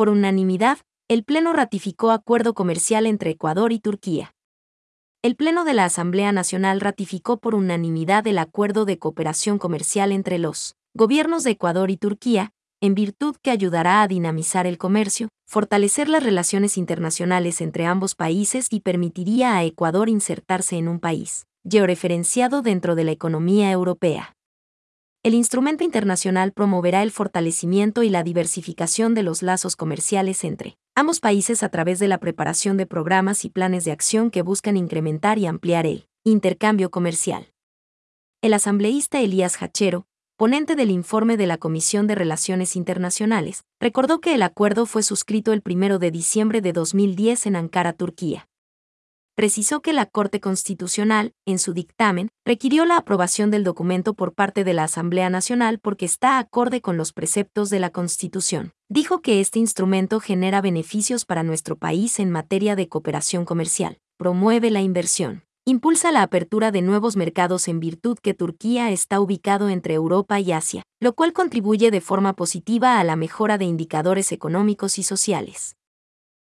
Por unanimidad, el Pleno ratificó acuerdo comercial entre Ecuador y Turquía. El Pleno de la Asamblea Nacional ratificó por unanimidad el acuerdo de cooperación comercial entre los gobiernos de Ecuador y Turquía, en virtud que ayudará a dinamizar el comercio, fortalecer las relaciones internacionales entre ambos países y permitiría a Ecuador insertarse en un país georreferenciado dentro de la economía europea. El instrumento internacional promoverá el fortalecimiento y la diversificación de los lazos comerciales entre ambos países a través de la preparación de programas y planes de acción que buscan incrementar y ampliar el intercambio comercial. El asambleísta Elías Hachero, ponente del informe de la Comisión de Relaciones Internacionales, recordó que el acuerdo fue suscrito el 1 de diciembre de 2010 en Ankara, Turquía. Precisó que la Corte Constitucional, en su dictamen, requirió la aprobación del documento por parte de la Asamblea Nacional porque está acorde con los preceptos de la Constitución. Dijo que este instrumento genera beneficios para nuestro país en materia de cooperación comercial, promueve la inversión, impulsa la apertura de nuevos mercados en virtud que Turquía está ubicado entre Europa y Asia, lo cual contribuye de forma positiva a la mejora de indicadores económicos y sociales.